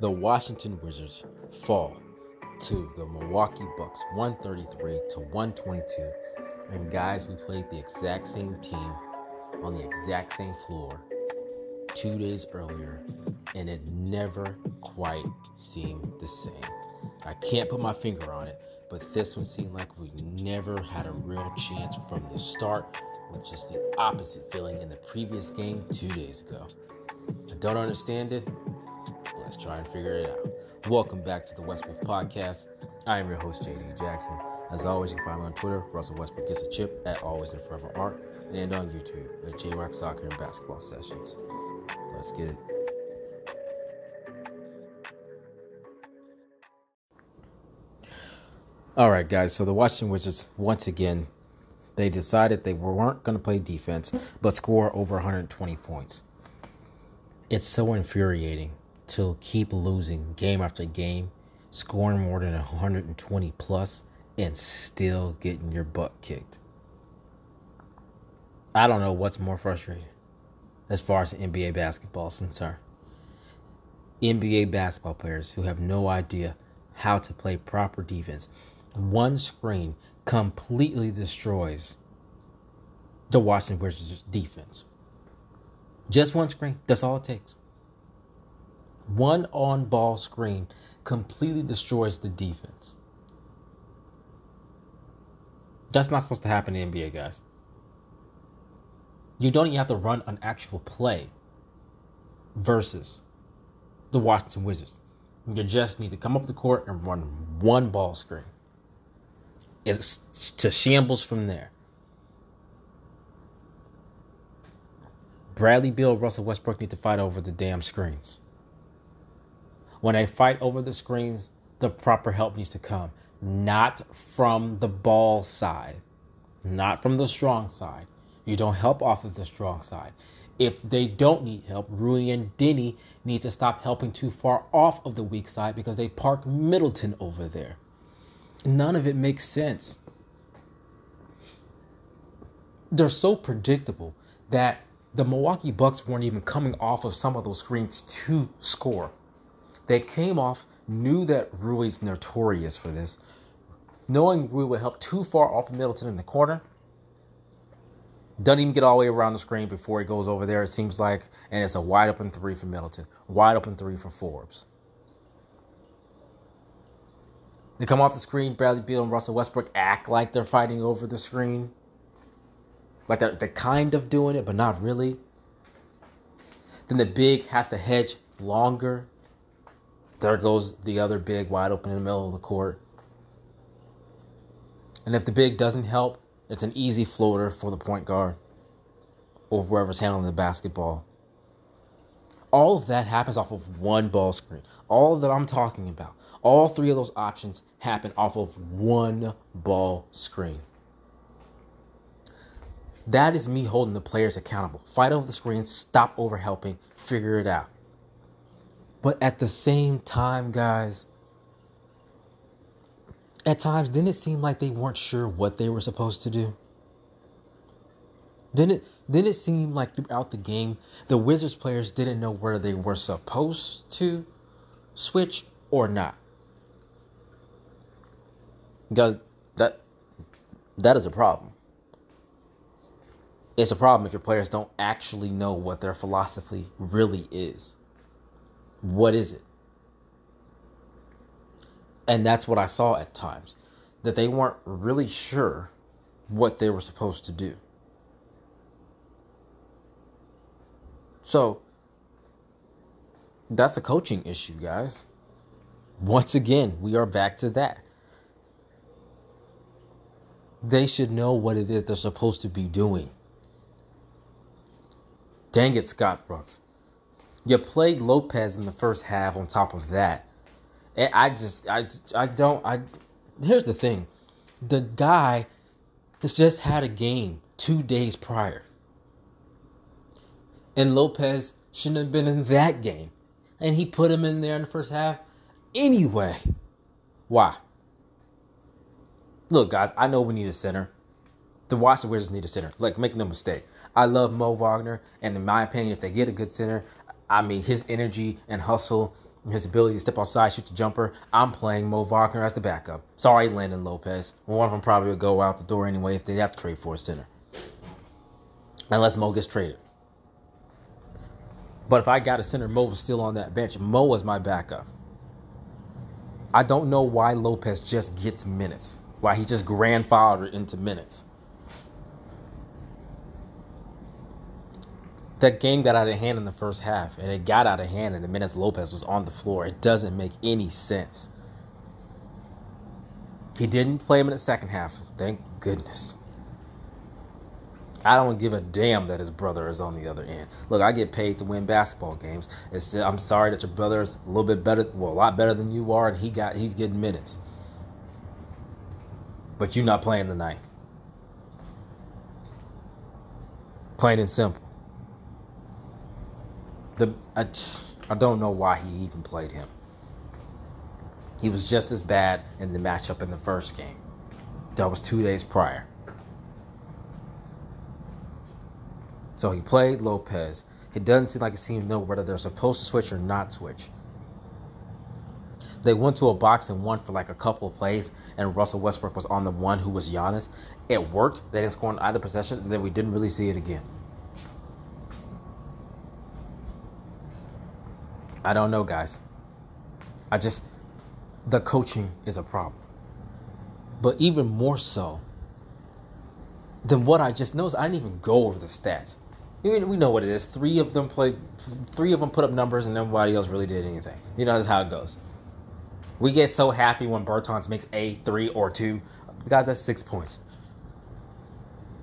the Washington Wizards fall to the Milwaukee Bucks 133 to 122. And guys, we played the exact same team on the exact same floor two days earlier, and it never quite seemed the same. I can't put my finger on it, but this one seemed like we never had a real chance from the start, which is the opposite feeling in the previous game two days ago. I don't understand it. Let's try and figure it out. Welcome back to the West Wolf Podcast. I am your host, JD Jackson. As always, you can find me on Twitter, Russell Westbrook Gets a Chip, at Always and Forever Art, and on YouTube at JRock Soccer and Basketball Sessions. Let's get it. All right, guys. So the Washington Wizards, once again, they decided they weren't going to play defense, but score over 120 points. It's so infuriating to keep losing game after game, scoring more than 120 plus, and still getting your butt kicked. I don't know what's more frustrating as far as NBA basketball is concerned. NBA basketball players who have no idea how to play proper defense. One screen completely destroys the Washington Wizards defense. Just one screen. That's all it takes. One on ball screen completely destroys the defense. That's not supposed to happen in NBA, guys. You don't even have to run an actual play versus the Washington Wizards. You just need to come up the court and run one ball screen. It's to shambles from there. Bradley Beal, Russell Westbrook need to fight over the damn screens. When they fight over the screens, the proper help needs to come, not from the ball side, not from the strong side. You don't help off of the strong side. If they don't need help, Rui and Deni need to stop helping too far off of the weak side because they park Middleton over there. None of it makes sense. They're so predictable that the Milwaukee Bucks weren't even coming off of some of those screens to score. They came off, knew that Rui's notorious for this, knowing Rui would help too far off of Middleton in the corner. Doesn't even get all the way around the screen before he goes over there, it seems like, and it's a wide open three for Middleton, wide open three for Forbes. They come off the screen, Bradley Beal and Russell Westbrook act like they're fighting over the screen. Like they're, they're kind of doing it, but not really. Then the big has to hedge longer there goes the other big wide open in the middle of the court. And if the big doesn't help, it's an easy floater for the point guard or whoever's handling the basketball. All of that happens off of one ball screen. All that I'm talking about, all three of those options happen off of one ball screen. That is me holding the players accountable. Fight over the screen, stop over helping, figure it out. But at the same time, guys, at times didn't it seem like they weren't sure what they were supposed to do? Didn't it didn't it seem like throughout the game the Wizards players didn't know whether they were supposed to switch or not? Because that that is a problem. It's a problem if your players don't actually know what their philosophy really is. What is it? And that's what I saw at times that they weren't really sure what they were supposed to do. So that's a coaching issue, guys. Once again, we are back to that. They should know what it is they're supposed to be doing. Dang it, Scott Brooks. You played Lopez in the first half on top of that. And I just I I don't I here's the thing. The guy has just had a game 2 days prior. And Lopez shouldn't have been in that game. And he put him in there in the first half anyway. Why? Look, guys, I know we need a center. The Washington Wizards need a center. Like, make no mistake. I love Mo Wagner, and in my opinion, if they get a good center, I mean, his energy and hustle his ability to step outside, shoot the jumper. I'm playing Mo Wagner as the backup. Sorry, Landon Lopez. One of them probably would go out the door anyway if they have to trade for a center. Unless Mo gets traded. But if I got a center, Mo was still on that bench. Mo was my backup. I don't know why Lopez just gets minutes. Why he just grandfathered into minutes. That game got out of hand in the first half, and it got out of hand in the minutes Lopez was on the floor. It doesn't make any sense. He didn't play him in the second half. Thank goodness. I don't give a damn that his brother is on the other end. Look, I get paid to win basketball games. It's, I'm sorry that your brother is a little bit better, well, a lot better than you are, and he got he's getting minutes. But you're not playing tonight. Plain and simple. The I, I don't know why he even played him. He was just as bad in the matchup in the first game. That was two days prior. So he played Lopez. It doesn't seem like it seems to know whether they're supposed to switch or not switch. They went to a box and one for like a couple of plays, and Russell Westbrook was on the one who was Giannis. It worked. They didn't score on either possession, and then we didn't really see it again. I don't know, guys. I just, the coaching is a problem. But even more so than what I just noticed, I didn't even go over the stats. I mean, we know what it is. Three of them played, three of them put up numbers, and nobody else really did anything. You know, that's how it goes. We get so happy when Bertans makes a three or two. Guys, that's six points.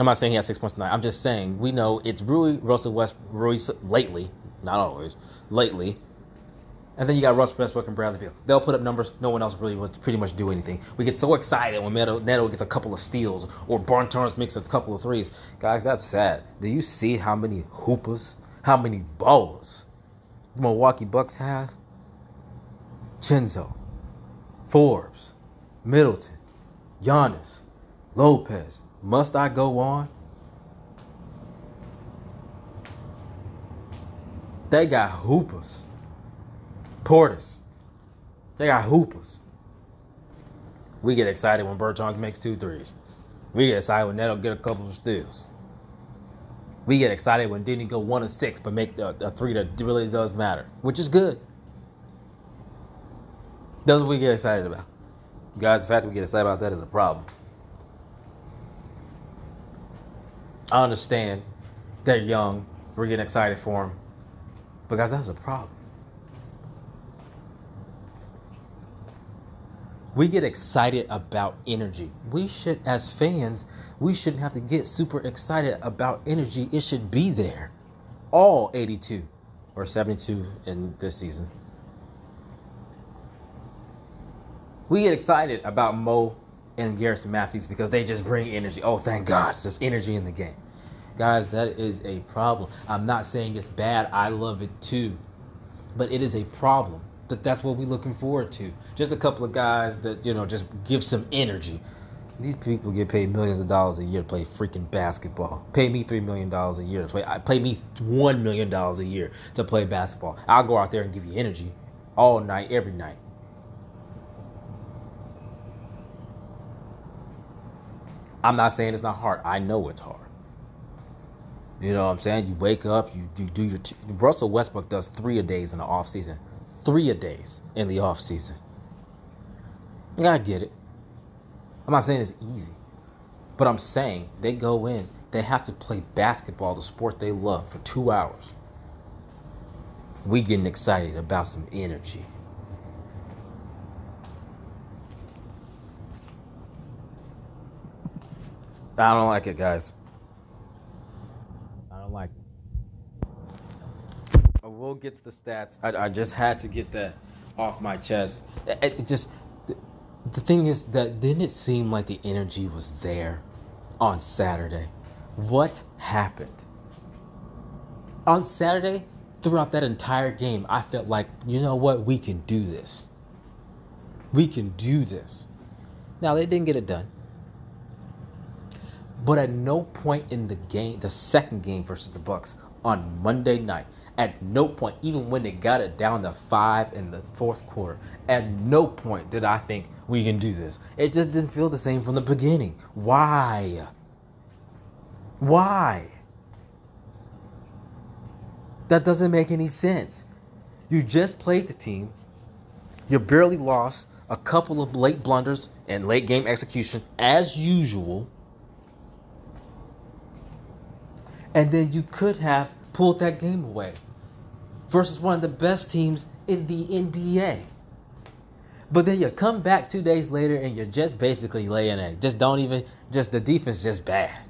I'm not saying he has six points tonight. I'm just saying we know it's Rui, Russell West, Rui lately, not always, lately, and then you got Russ Westbrook and Bradley Beal. They'll put up numbers. No one else really would pretty much do anything. We get so excited when Neto, Neto gets a couple of steals or Barnes makes a couple of threes. Guys, that's sad. Do you see how many hoopers, how many ballers the Milwaukee Bucks have? Chenzo, Forbes, Middleton, Giannis, Lopez. Must I go on? They got hoopers. Portis. They got hoopers. We get excited when Bertans makes two threes. We get excited when Neto get a couple of steals. We get excited when Deni go one of six, but make a, a three that really does matter, which is good. That's what we get excited about. Guys, the fact that we get excited about that is a problem. I understand they're young. We're getting excited for them. But guys, that's a problem. We get excited about energy. We should, as fans, we shouldn't have to get super excited about energy. It should be there. All 82 or 72 in this season. We get excited about Mo and Garrison Matthews because they just bring energy. Oh, thank God, there's energy in the game. Guys, that is a problem. I'm not saying it's bad. I love it too. But it is a problem that that's what we're looking forward to. Just a couple of guys that you know just give some energy. These people get paid millions of dollars a year to play freaking basketball. Pay me three million dollars a year to play. I pay me one million dollars a year to play basketball. I'll go out there and give you energy all night, every night. I'm not saying it's not hard. I know it's hard. You know what I'm saying? You wake up, you, you do your. T- Russell Westbrook does three a days in the off season three a days in the off season. I get it. I'm not saying it's easy, but I'm saying they go in, they have to play basketball, the sport they love, for two hours. We getting excited about some energy. I don't like it, guys. I don't like it get to the stats. I, I just had to get that off my chest. It, it just the, the thing is that didn't it seem like the energy was there on Saturday? What happened? On Saturday, throughout that entire game, I felt like, you know what, we can do this. We can do this. Now they didn't get it done. But at no point in the game, the second game versus the Bucks on Monday night, At no point, even when they got it down to five in the fourth quarter, at no point did I think we can do this. It just didn't feel the same from the beginning. Why? Why? That doesn't make any sense. You just played the team. You barely lost a couple of late blunders and late game execution as usual. And then you could have pulled that game away versus one of the best teams in the NBA. But then you come back two days later and you're just basically laying it. Just don't even, just the defense just bad.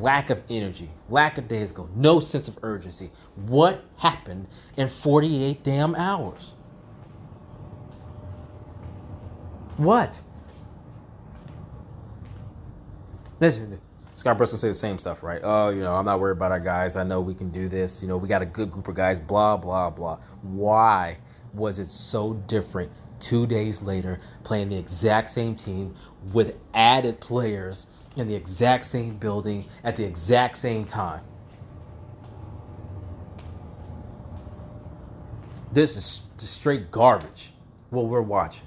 lack of energy, lack of days go, no sense of urgency. What happened in 48 damn hours? What? Listen, Scott Brooks will say the same stuff, right? Oh, you know, I'm not worried about our guys. I know we can do this. You know, we got a good group of guys, blah, blah, blah. Why was it so different two days later, playing the exact same team with added players in the exact same building at the exact same time. This is straight garbage. What we're watching.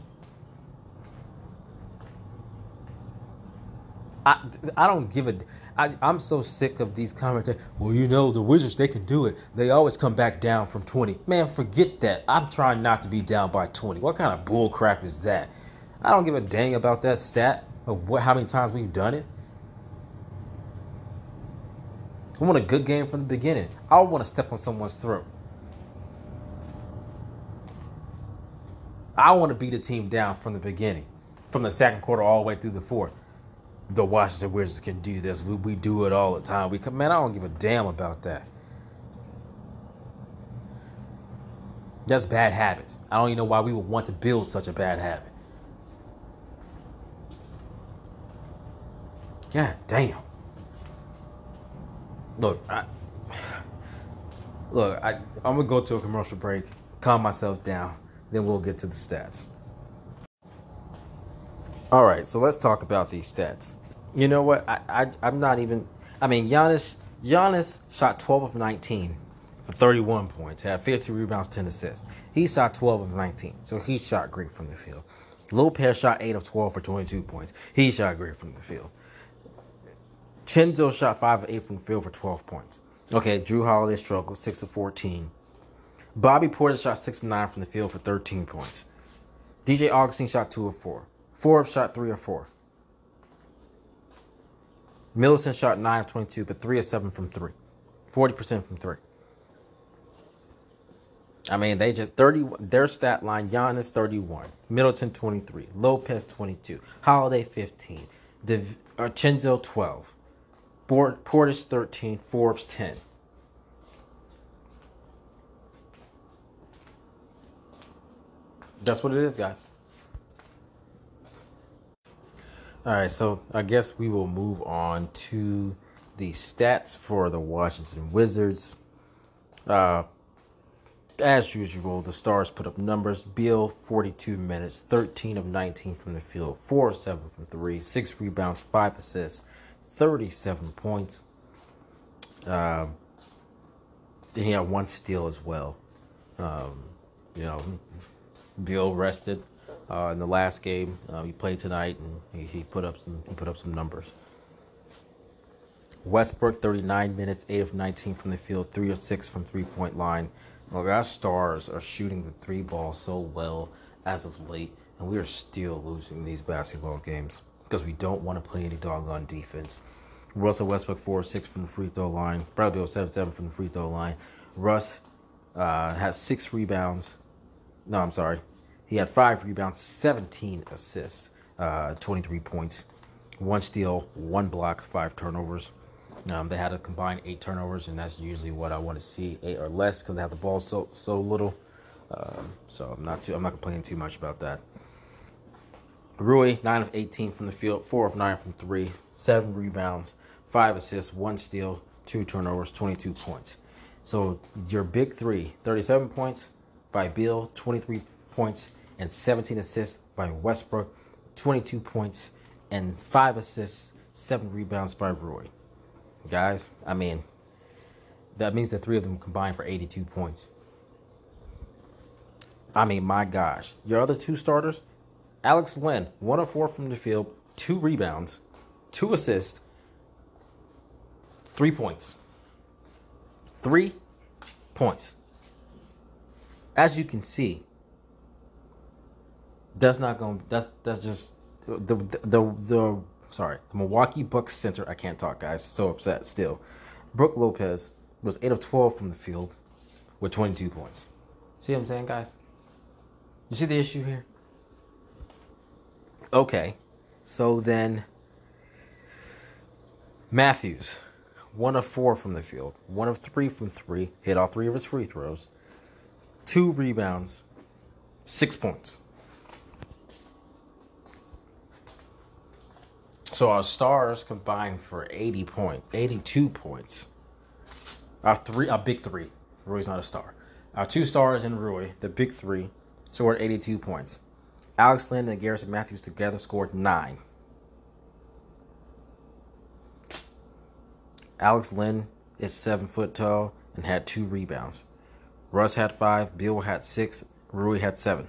I, I don't give a. I, I'm so sick of these commentators. Well, you know, the Wizards, they can do it. They always come back down from 20. Man, forget that. I'm trying not to be down by 20. What kind of bull crap is that? I don't give a dang about that stat of what, how many times we've done it. I want a good game from the beginning. I don't want to step on someone's throat. I want to beat the team down from the beginning, from the second quarter all the way through the fourth. The Washington Wizards can do this. We, we do it all the time. We come, man, I don't give a damn about that. That's bad habits. I don't even know why we would want to build such a bad habit. God damn. Look, I, look, I, I'm gonna go to a commercial break, calm myself down, then we'll get to the stats. All right, so let's talk about these stats. You know what? I, I I'm not even. I mean, Giannis Giannis shot 12 of 19 for 31 points, had 50 rebounds, 10 assists. He shot 12 of 19, so he shot great from the field. Lopez shot 8 of 12 for 22 points. He shot great from the field. Chenzo shot 5 of 8 from the field for 12 points. Okay, Jrue Holiday struggled, 6 of 14. Bobby Portis shot 6 of 9 from the field for 13 points. DJ Augustin shot 2 of 4. Forbes shot 3 of 4. Middleton shot 9 of 22, but 3 of 7 from 3. 40% from 3. I mean, they just 30. Their stat line: Giannis 31, Middleton 23, Lopez 22, Holiday 15, Div, uh, Chenzo 12, Portis 13, Forbes 10. That's what it is, guys. All right, so I guess we will move on to the stats for the Washington Wizards. Uh, as usual, the Stars put up numbers. Beal, 42 minutes, 13 of 19 from the field, 4 of 7 from 3, 6 rebounds, 5 assists. 37 points. Uh, he had one steal as well. Um, you know, Beal rested uh, in the last game. Uh, he played tonight, and he, he, put up some he put up some numbers. Westbrook, 39 minutes, 8 of 19 from the field, 3 of 6 from three-point line. Look, our stars are shooting the three ball so well as of late, and we are still losing these basketball games because we don't want to play any doggone defense. Russell Westbrook four six from the free throw line. Bradley seven seven from the free throw line. Russ uh, has six rebounds. No, I'm sorry. He had five rebounds, 17 assists, uh, 23 points, one steal, one block, five turnovers. Um, they had a combined eight turnovers, and that's usually what I want to see, eight or less, because they have the ball so so little. Um, so I'm not too I'm not complaining too much about that. Rui, 9 of 18 from the field, 4 of 9 from 3, 7 rebounds, 5 assists, 1 steal, 2 turnovers, 22 points. So your big three 37 points by Beal, 23 points, and 17 assists by Westbrook, 22 points, and 5 assists, 7 rebounds by Rui. Guys, I mean, That means the three of them combined for 82 points. I mean, my gosh. Your other two starters, Alex Len, one of four from the field, two rebounds, two assists, three points. Three points. As you can see, that's not going. That's that's just the the the, the sorry the Milwaukee Bucks center. I can't talk, guys. So upset still. Brook Lopez was eight of twelve from the field with twenty two points. See what I'm saying, guys? You see the issue here? Okay, so then Matthews, one of four from the field, one of three from three, hit all three of his free throws, two rebounds, six points. So our stars combined for 80 points, 82 points. Our three, our big three. Rui's not a star. Our two stars and Rui, the big three, scored 82 points. Alex Len and Garrison Matthews together scored nine. Alex Len is seven foot tall and had two rebounds. Russ had five, Beal had six, Rui had seven.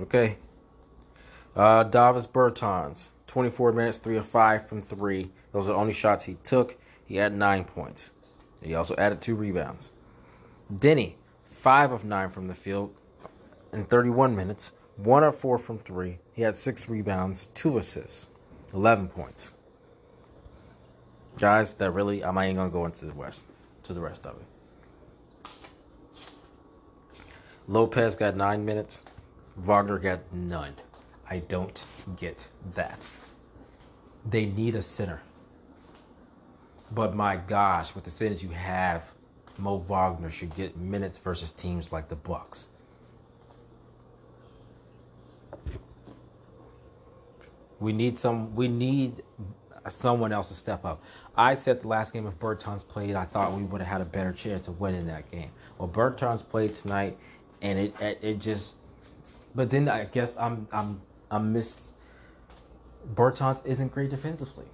Okay. Uh, Davis Bertans, 24 minutes, 3 of 5 from 3. Those are the only shots he took. He had 9 points. He also added 2 rebounds. Deni, 5 of 9 from the field in 31 minutes, 1 of 4 from 3. He had 6 rebounds, 2 assists, 11 points. Guys, that really, I'm not even going to go into the West, to the rest of it. Lopez got 9 minutes, Wagner got none. I don't get that. They need a center. But my gosh, with the centers you have, Mo Wagner should get minutes versus teams like the Bucks. We need some. We need someone else to step up. I said the last game if Bertans played, I thought we would have had a better chance of winning that game. Well, Bertans played tonight, and it it, it just. But then I guess I'm I'm Missed. Bertans isn't great defensively,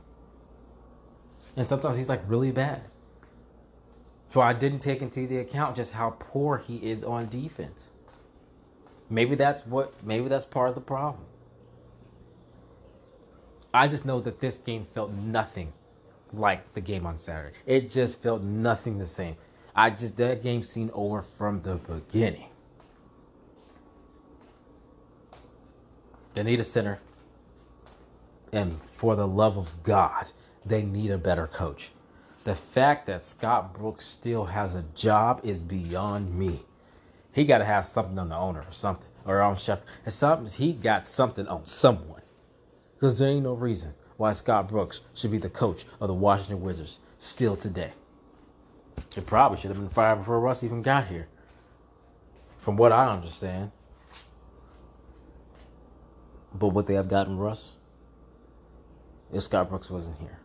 and sometimes he's like really bad. So I didn't take into the account just how poor he is on defense. Maybe that's what. Maybe that's part of the problem. I just know that this game felt nothing like the game on Saturday. It just felt nothing the same. I just that game seemed over from the beginning. They need a center. And for the love of God, they need a better coach. The fact that Scott Brooks still has a job is beyond me. He got to have something on the owner or something, or on Sheppard. Something, he got something on someone. Because there ain't no reason why Scott Brooks should be the coach of the Washington Wizards still today. It probably should have been fired before Russ even got here. From what I understand. But would they have gotten Russ if Scott Brooks wasn't here?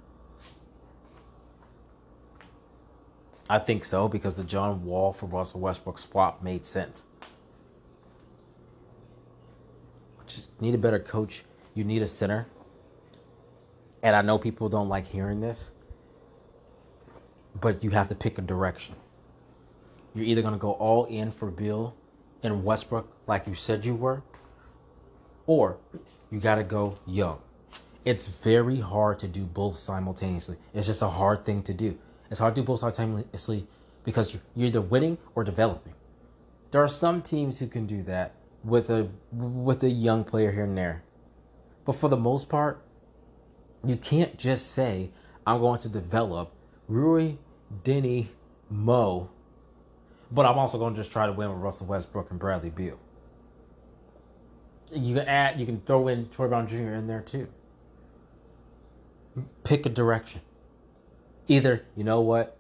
I think so because the John Wall for Russell Westbrook swap made sense. Just need a better coach. You need a center. And I know people don't like hearing this, but you have to pick a direction. You're either going to go all in for Beal and Westbrook like you said you were, or you got to go young. It's very hard to do both simultaneously. It's just a hard thing to do. It's hard to do both simultaneously because you're either winning or developing. There are some teams who can do that with a with a young player here and there. But for the most part, you can't just say, I'm going to develop Rui, Deni, Mo, but I'm also going to just try to win with Russell Westbrook and Bradley Beal. You can add, you can throw in Troy Brown Jr. in there too. Pick a direction. Either, you know what,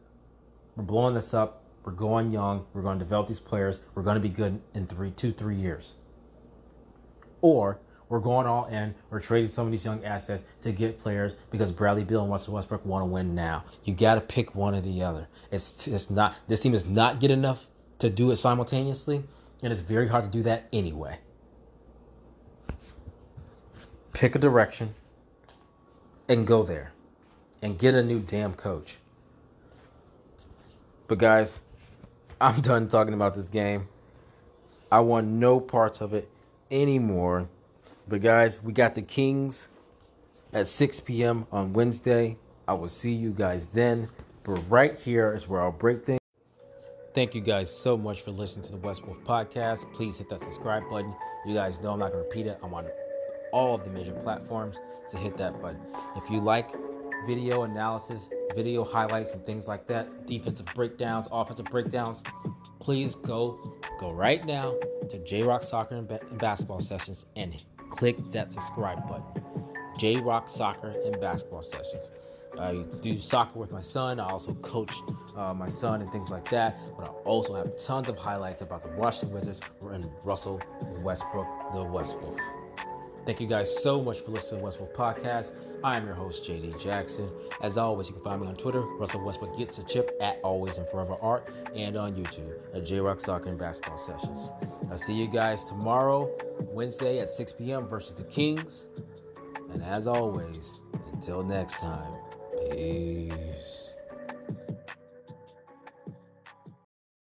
we're blowing this up, we're going young, we're going to develop these players, we're going to be good in three, two, three years. Or we're going all in. We're trading some of these young assets to get players because Bradley Beal and Russell Westbrook want to win now. You got to pick one or the other. It's it's not this team is not good enough to do it simultaneously, and it's very hard to do that anyway. Pick a direction and go there. and get a new damn coach. But guys, I'm done talking about this game. I want no parts of it anymore. But guys, we got the Kings at 6 p.m. on Wednesday. I will see you guys then. But right here is where I'll break things. Thank you guys so much for listening to the West Wolf podcast. Please hit that subscribe button. You guys know I'm not going to repeat it. I'm on all of the major platforms, so hit that button. If you like video analysis, video highlights, and things like that, defensive breakdowns, offensive breakdowns, please go go right now to J Rock Soccer and, ba- and Basketball Sessions and click that subscribe button. J Rock Soccer and Basketball Sessions. I do soccer with my son. I also coach uh, my son and things like that. But I also have tons of highlights about the Washington Wizards and Russell Westbrook, the West Wolf. Thank you guys so much for listening to the West Podcast. I am your host, JD Jackson. As always, you can find me on Twitter, Russell Westbrook Gets a Chip at Always and Forever Art, and on YouTube at J Rock Soccer and Basketball Sessions. I'll see you guys tomorrow, Wednesday at 6 p.m. versus the Kings. And as always, until next time. Peace.